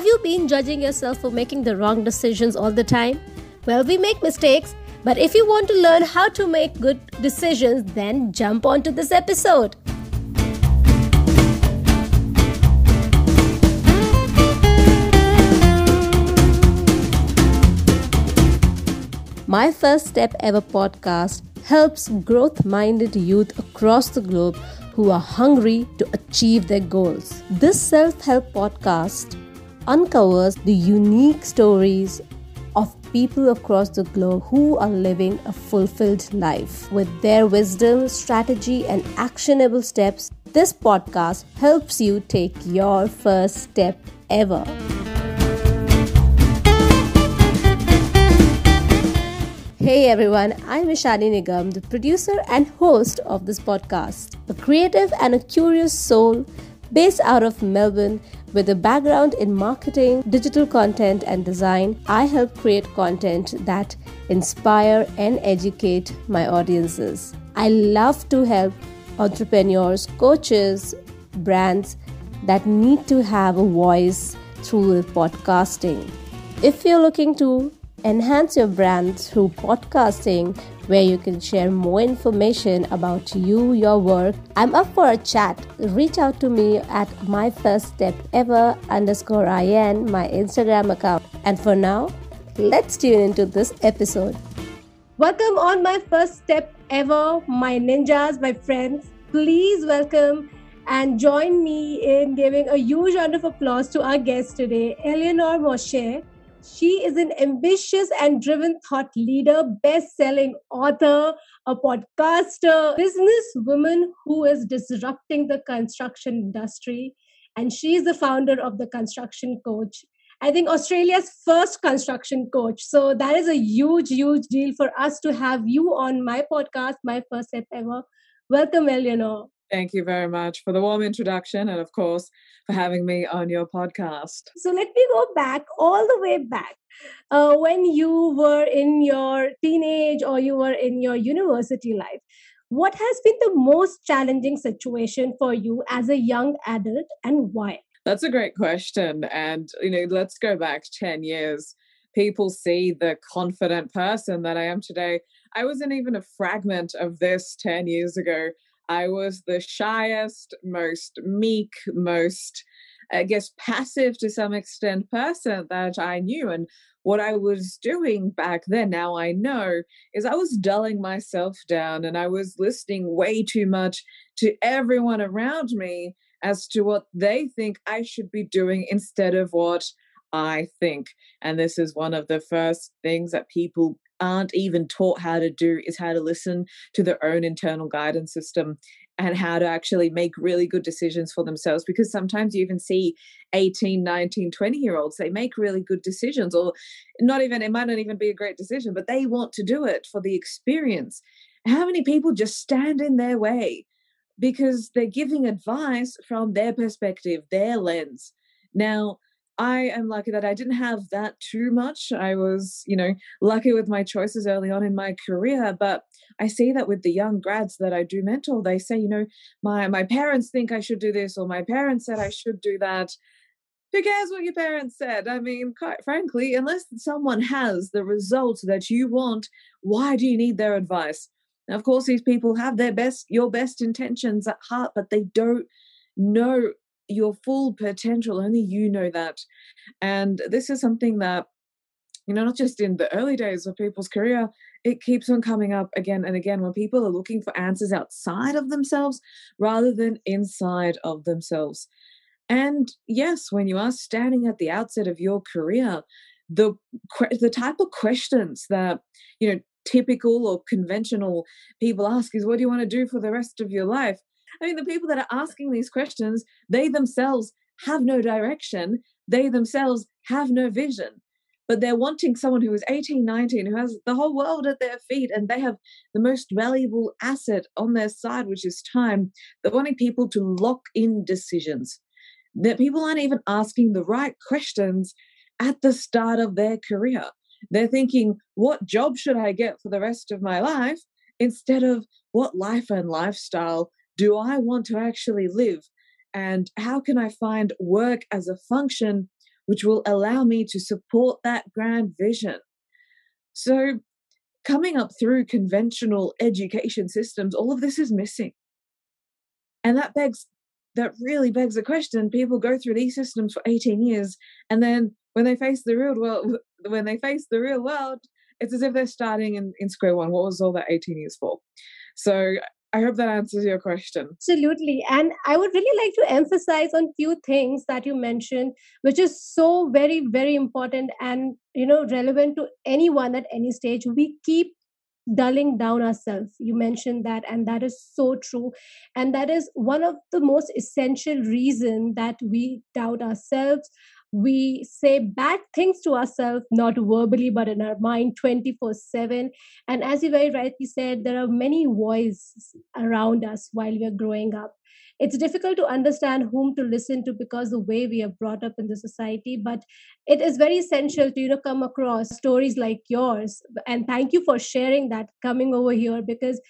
Have you been judging yourself for making the wrong decisions all the time? Well, we make mistakes, but if you want to learn how to make good decisions, then jump onto this episode. My First Step Ever podcast helps growth minded youth across the globe who are hungry to achieve their goals. This self help podcast uncovers the unique stories of people across the globe who are living a fulfilled life. With their wisdom, strategy, and actionable steps, this podcast helps you take your first step ever. Hey everyone, I'm Ishani Nigam, the producer and host of this podcast. A creative and a curious soul based out of Melbourne with a background in marketing, digital content, and design, I help create content that inspire and educate my audiences. I love to help entrepreneurs, coaches, brands that need to have a voice through podcasting. If you're looking to Enhance your brand through podcasting, where you can share more information about you, your work. I'm up for a chat. Reach out to me at my first step ever underscore in my Instagram account. And for now, let's tune into this episode. Welcome on my first step ever, my ninjas, my friends. Please welcome and join me in giving a huge round of applause to our guest today, Eleanor Mosh. She is an ambitious and driven thought leader, best selling author, a podcaster, businesswoman who is disrupting the construction industry. And she is the founder of the Construction Coach. I think Australia's first construction coach. So that is a huge, huge deal for us to have you on my podcast, my first step ever. Welcome, Eleanor. Thank you very much for the warm introduction and, of course, for having me on your podcast. So, let me go back all the way back. Uh, when you were in your teenage or you were in your university life, what has been the most challenging situation for you as a young adult and why? That's a great question. And, you know, let's go back 10 years. People see the confident person that I am today. I wasn't even a fragment of this 10 years ago. I was the shyest, most meek, most, I guess, passive to some extent person that I knew. And what I was doing back then, now I know, is I was dulling myself down and I was listening way too much to everyone around me as to what they think I should be doing instead of what I think. And this is one of the first things that people aren't even taught how to do is how to listen to their own internal guidance system and how to actually make really good decisions for themselves because sometimes you even see 18 19 20 year olds they make really good decisions or not even it might not even be a great decision but they want to do it for the experience. How many people just stand in their way because they're giving advice from their perspective their lens? Now I am lucky that I didn't have that too much. I was, you know, lucky with my choices early on in my career, but I see that with the young grads that I do mentor, they say, you know, my my parents think I should do this or my parents said I should do that. Who cares what your parents said? I mean, quite frankly, unless someone has the results that you want, why do you need their advice? Now, of course, these people have their best, your best intentions at heart, but they don't know your full potential. Only you know that. And this is something that, you know, not just in the early days of people's career, it keeps on coming up again and again when people are looking for answers outside of themselves rather than inside of themselves. And yes, when you are standing at the outset of your career, the the type of questions that you know typical or conventional people ask is what do you want to do for the rest of your life I mean, the people that are asking these questions, they themselves have no direction, they themselves have no vision. But they're wanting someone who is 18, 19, who has the whole world at their feet and they have the most valuable asset on their side, which is time. They're wanting people to lock in decisions. That people aren't even asking the right questions at the start of their career. They're thinking, what job should I get for the rest of my life? Instead of what life and lifestyle do I want to actually live? And how can I find work as a function which will allow me to support that grand vision. So, coming up through conventional education systems, all of this is missing. And that begs, that really begs the question people go through these systems for 18 years, and then when they face the real world, when they face the real world, it's as if they're starting in, in square one. What was all that 18 years for? So I hope that answers your question. Absolutely. And I would really like to emphasize on few things that you mentioned, which is so very, very important and you know relevant to anyone at any stage. We keep dulling down ourselves. You mentioned that, and that is so true. And that is one of the most essential reason that we doubt ourselves, we say bad things to ourselves, not verbally, but in our mind 24 7. And as you very rightly said, there are many voices around us while we are growing up. It's difficult to understand whom to listen to because the way we are brought up in the society, but it is very essential to you know come across stories like yours. And thank you for sharing that coming over here because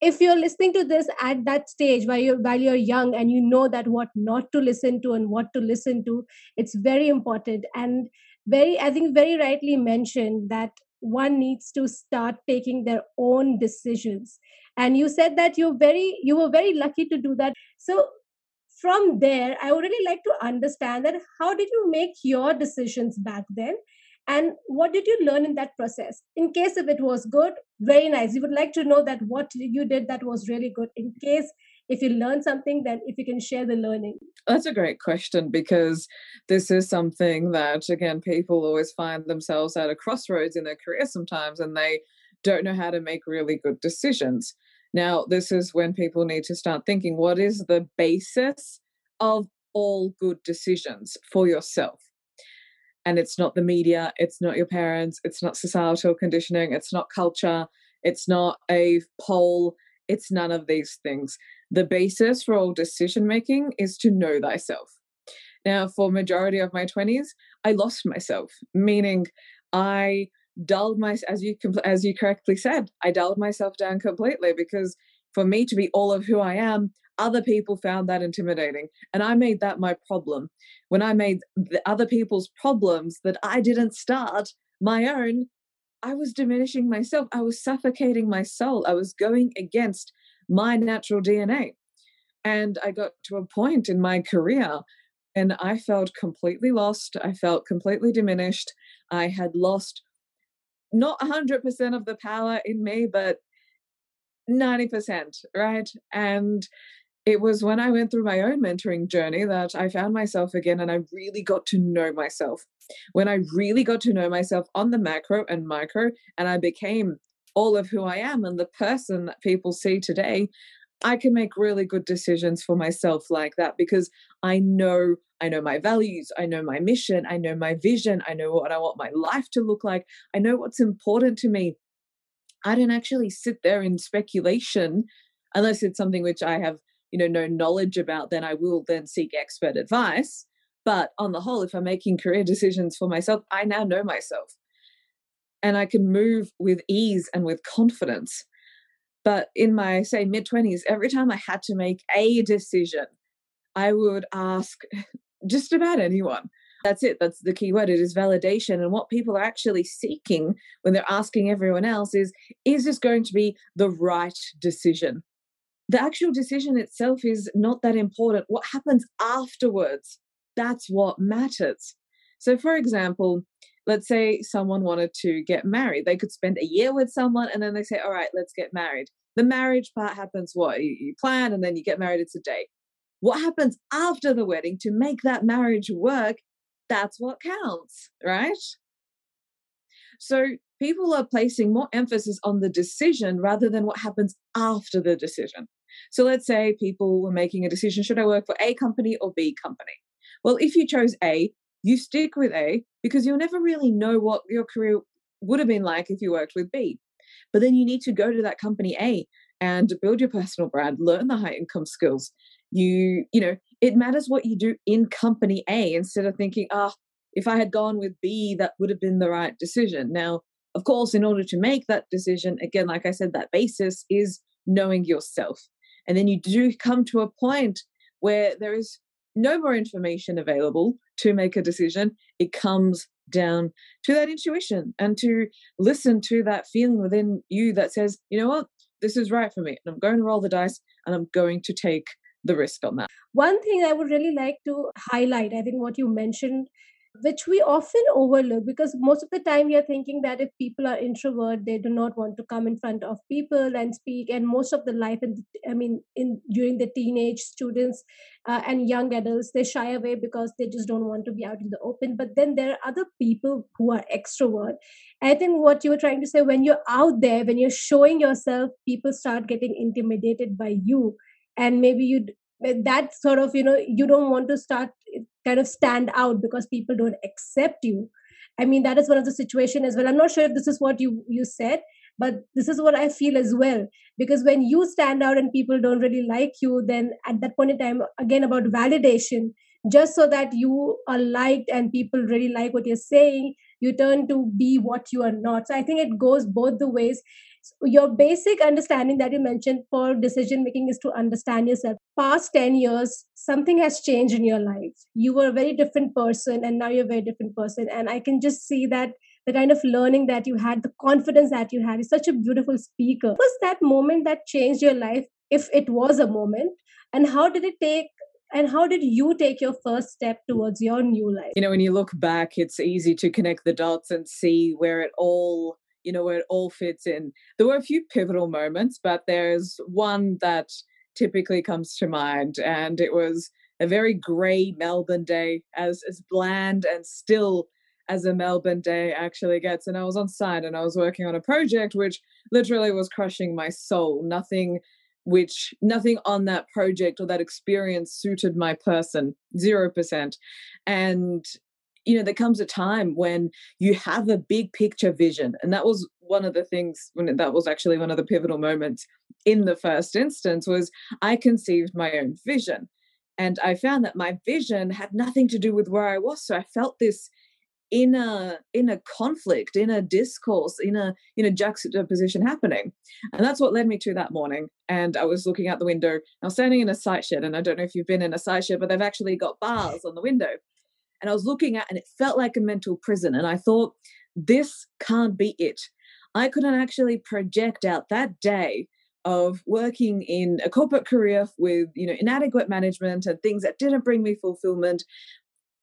if you're listening to this at that stage while you're while you're young and you know that what not to listen to and what to listen to it's very important. And very i think very rightly mentioned that one needs to start taking their own decisions. And you said that you're very you were very lucky to do that. So from there i would really like to understand that how did you make your decisions back then and what did you learn in that process? In case if it was good very nice. You would like to know that what you did that was really good. In case if you learn something then if you can share the learning. That's a great question because this is something that again people always find themselves at a crossroads in their career sometimes and they don't know how to make really good decisions. Now this is when people need to start thinking what is the basis of all good decisions for yourself and it's not the media it's not your parents it's not societal conditioning it's not culture it's not a poll it's none of these things. The basis for all decision making is to know thyself. Now for majority of my 20s i lost myself meaning i dulled my as you as you correctly said i dulled myself down completely because for me to be all of who i am other people found that intimidating and i made that my problem when i made the other people's problems that i didn't start my own i was diminishing myself i was suffocating my soul i was going against my natural dna and i got to a point in my career and i felt completely lost i felt completely diminished i had lost not 100% of the power in me but 90%, right? And it was when I went through my own mentoring journey that I found myself again and I really got to know myself. When I really got to know myself on the macro and micro, and I became all of who I am and the person that people see today, I can make really good decisions for myself like that because I know I know my values, I know my mission, I know my vision, I know what I want my life to look like, I know what's important to me. I don't actually sit there in speculation unless it's something which I have you know no knowledge about then i will then seek expert advice. But on the whole if i'm making career decisions for myself i now know myself. And i can move with ease and with confidence. But in my say mid 20s every time i had to make a decision i would ask just about anyone. That's it that's the key word it is validation. And what people are actually seeking when they're asking everyone else is is this going to be the right decision the actual decision itself is not that important. What happens afterwards, that's what matters. So, for example, let's say someone wanted to get married. They could spend a year with someone and then they say, All right, let's get married. The marriage part happens what? You, you plan and then you get married, it's a day. What happens after the wedding to make that marriage work? That's what counts, right? So, people are placing more emphasis on the decision rather than what happens after the decision. So let's say people were making a decision should I work for A company or B company? Well, if you chose A, you stick with A because you'll never really know what your career would have been like if you worked with B. But then you need to go to that company A and build your personal brand, learn the high income skills. You, you know, it matters what you do in company A instead of thinking, ah, oh, if I had gone with B, that would have been the right decision. Now, of course, in order to make that decision, again, like I said, that basis is knowing yourself. And then you do come to a point where there is no more information available to make a decision. It comes down to that intuition and to listen to that feeling within you that says, you know what, this is right for me. And I'm going to roll the dice and I'm going to take the risk on that. One thing I would really like to highlight, I think what you mentioned which we often overlook because most of the time we are thinking that if people are introvert they do not want to come in front of people and speak. And most of the life in i mean in during the teenage students uh, and young adults they shy away because they just don't want to be out in the open. But then there are other people who are extrovert. I think what you were trying to say when you're out there when you're showing yourself people start getting intimidated by you. And maybe you that sort of you know you don't want to start kind of stand out because people don't accept you. I mean that is one of the situation as well. I'm not sure if this is what you you said but this is what i feel as well. Because when you stand out and people don't really like you then at that point in time again about validation just so that you are liked and people really like what you're saying you turn to be what you are not. So i think it goes both the ways your basic understanding that you mentioned for decision making is to understand yourself. Past 10 years something has changed in your life. You were a very different person and now you're a very different person. And i can just see that the kind of learning that you had the confidence that you had is such a beautiful speaker. What was that moment that changed your life if it was a moment? And how did it take and how did you take your first step towards your new life? You know when you look back it's easy to connect the dots and see where it all you know, where it all fits in. There were a few pivotal moments, but there's one that typically comes to mind, and it was a very grey Melbourne day, as as bland and still as a Melbourne day actually gets. And I was on site and I was working on a project which literally was crushing my soul. Nothing which nothing on that project or that experience suited my person, 0%. And you know there comes a time when you have a big picture vision and that was one of the things when that was actually one of the pivotal moments in the first instance was i conceived my own vision and i found that my vision had nothing to do with where i was so i felt this inner inner conflict inner discourse inner in a juxtaposition happening and that's what led me to that morning and i was looking out the window i was standing in a site shed and i don't know if you've been in a site shed but they've actually got bars on the window and I was looking at and it felt like a mental prison. And I thought, this can't be it. I couldn't actually project out that day of working in a corporate career with you know inadequate management and things that didn't bring me fulfillment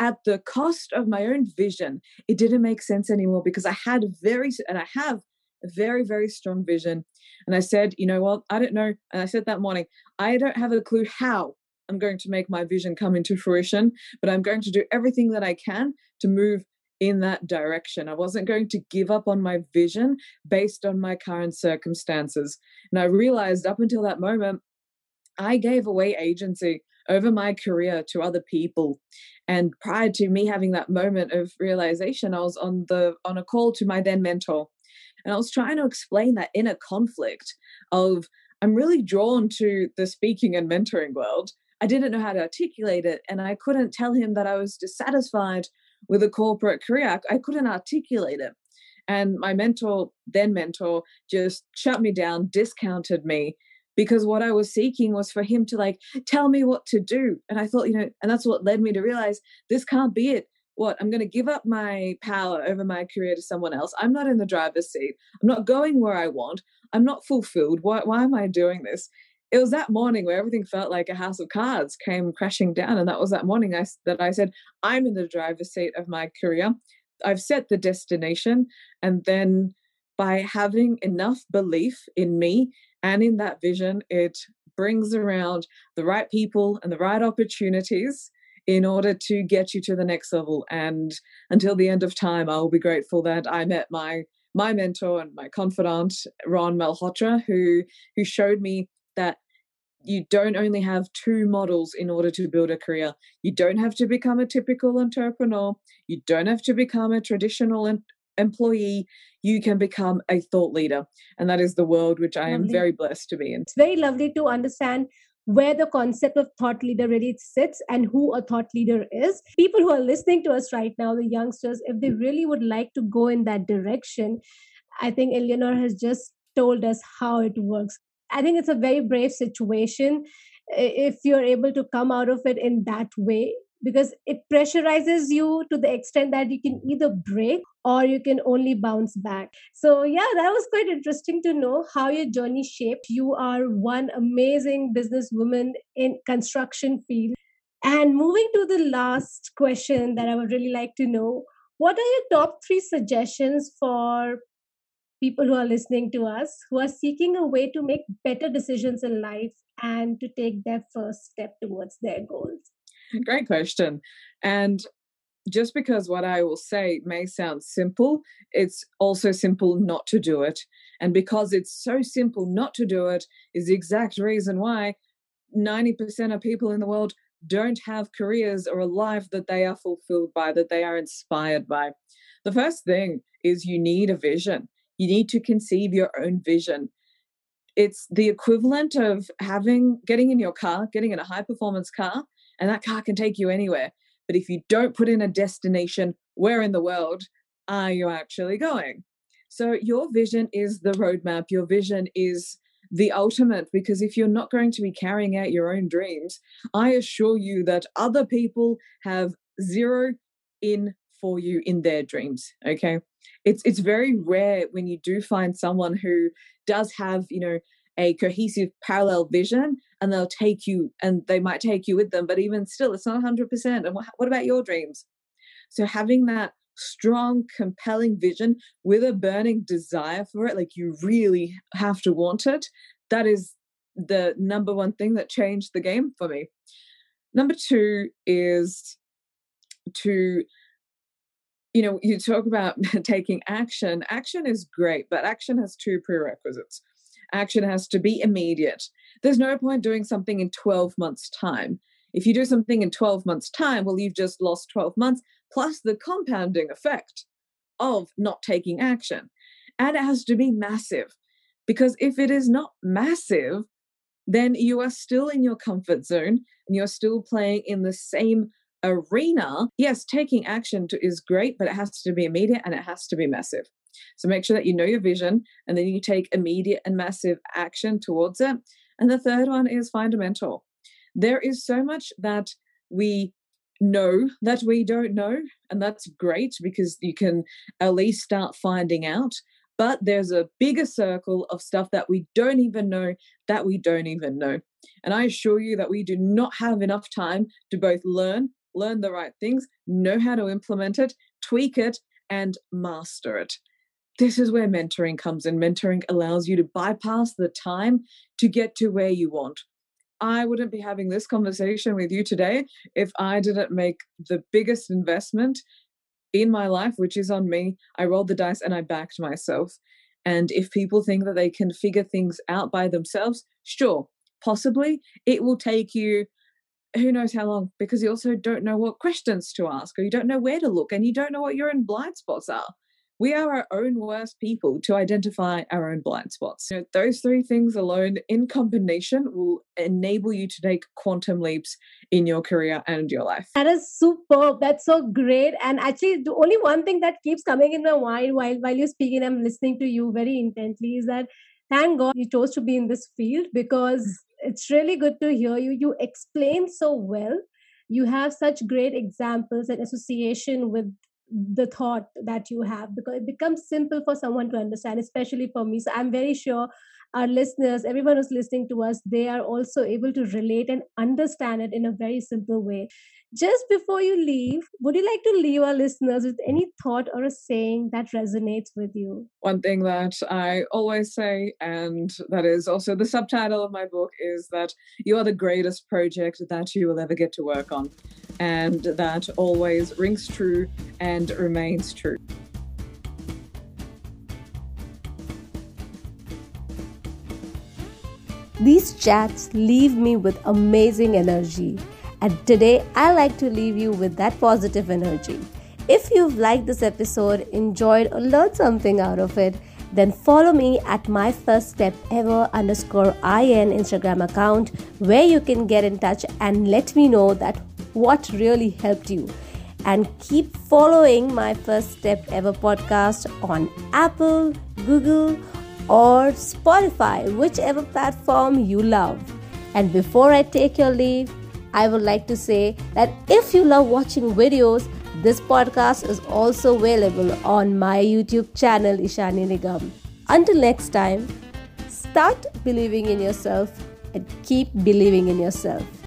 at the cost of my own vision it didn't make sense anymore because i had very and i have a very very strong vision and i said you know what i don't know and i said that morning i don't have a clue how I'm going to make my vision come into fruition, but I'm going to do everything that I can to move in that direction. I wasn't going to give up on my vision based on my current circumstances. And I realized up until that moment, I gave away agency over my career to other people. And prior to me having that moment of realization, I was on the on a call to my then mentor. And I was trying to explain that inner conflict of I'm really drawn to the speaking and mentoring world, I didn't know how to articulate it. And I couldn't tell him that I was dissatisfied with a corporate career. I, couldn't articulate it. And my mentor, then mentor, just shut me down, discounted me because what I was seeking was for him to like tell me what to do. And I thought, you know, and that's what led me to realize this can't be it. What I'm going to give up my power over my career to someone else. I'm not in the driver's seat. I'm not going where I want. I'm not fulfilled. Why, why am I doing this? It was that morning where everything felt like a house of cards came crashing down and that was that morning I, that i said i'm in the driver's seat of my career. I've set the destination and then by having enough belief in me and in that vision it brings around the right people and the right opportunities in order to get you to the next level and until the end of time i will be grateful that i met my my mentor and my confidant ron malhotra who who showed me that you don't only have two models in order to build a career. You don't have to become a typical entrepreneur. You don't have to become a traditional em- employee. You can become a thought leader. And that is the world which I am very blessed to be in. It's very lovely to understand where the concept of thought leader really sits and who a thought leader is. People who are listening to us right now, the youngsters, if they really would like to go in that direction, I think Eleanor has just told us how it works. I think it's a very brave situation. if you're able to come out of it in that way because it pressurizes you to the extent that you can either break or you can only bounce back so yeah that was quite interesting to know how your journey shaped you are one amazing businesswoman in construction field and moving to the last question that i would really like to know what are your top 3 suggestions for people who are listening to us who are seeking a way to make better decisions in life and to take their first step towards their goals? Great question. And just because what I will say may sound simple, it's also simple not to do it. And because it's so simple not to do it, is the exact reason why 90% of people in the world don't have careers or a life that they are fulfilled by, that they are inspired by. The first thing is you need a vision. You need to conceive your own vision. It's the equivalent of having getting in your car, getting in a high performance car, and that car can take you anywhere. But if you don't put in a destination, where in the world are you actually going? So your vision is the roadmap. Your vision is the ultimate because if you're not going to be carrying out your own dreams, I assure you that other people have zero in for you in their dreams. Okay. It's it's very rare when you do find someone who does have, you know, a cohesive parallel vision and they'll take you and they might take you with them, but even still, it's not 100%. And what, what about your dreams? So having that strong, compelling vision with a burning desire for it, like you really have to want it, that is the number one thing that changed the game for me. Number two is to you know, you talk about taking action. Action is great, but action has two prerequisites. Action has to be immediate. There's no point doing something in 12 months' time. If you do something in 12 months' time, well, you've just lost 12 months plus the compounding effect of not taking action. And it has to be massive. Because if it is not massive, then you are still in your comfort zone and you're still playing in the same arena, yes, taking action to, is great, but it has to be immediate and it has to be massive. So make sure that you know your vision and then you take immediate and massive action towards it. And the third one is mentor. There is so much that we know that we don't know, and that's great because you can at least start finding out. But there's a bigger circle of stuff that we don't even know that we don't even know. And I assure you that we do not have enough time to both learn learn the right things, know how to implement it, tweak it, and master it. This is where mentoring comes in. Mentoring allows you to bypass the time to get to where you want. I wouldn't be having this conversation with you today if I didn't make the biggest investment in my life, which is on me. I rolled the dice and I backed myself. And if people think that they can figure things out by themselves, sure, possibly it will take you who knows how long because you also don't know what questions to ask or you don't know where to look and you don't know what your own blind spots are we are our own worst people to identify our own blind spots. You know, those three things alone, in combination, will enable you to take quantum leaps in your career and your life. That is superb. That's so great. And actually, the only one thing that keeps coming in my mind while while you're speaking, I'm listening to you very intently, is that thank God you chose to be in this field because it's really good to hear you. You explain so well. You have such great examples and association with the thought that you have because it becomes simple for someone to understand, especially for me. So I'm very sure our listeners, everyone who's listening to us, they are also able to relate and understand it in a very simple way. Just before you leave, would you like to leave our listeners with any thought or a saying that resonates with you? One thing that I always say, and that is also the subtitle of my book, is that you are the greatest project that you will ever get to work on. And that always rings true and remains true. These chats leave me with amazing energy and today, I like to leave you with that positive energy. If you've liked this episode, enjoyed, or learned something out of it, then follow me at my first step ever underscore in Instagram account where you can get in touch and let me know that what really helped you. And keep following my first step ever podcast on Apple, Google, or Spotify, whichever platform you love. And before I take your leave, I would like to say that if you love watching videos, this podcast is also available on my YouTube channel, Ishani Nigam. Until next time, start believing in yourself and keep believing in yourself.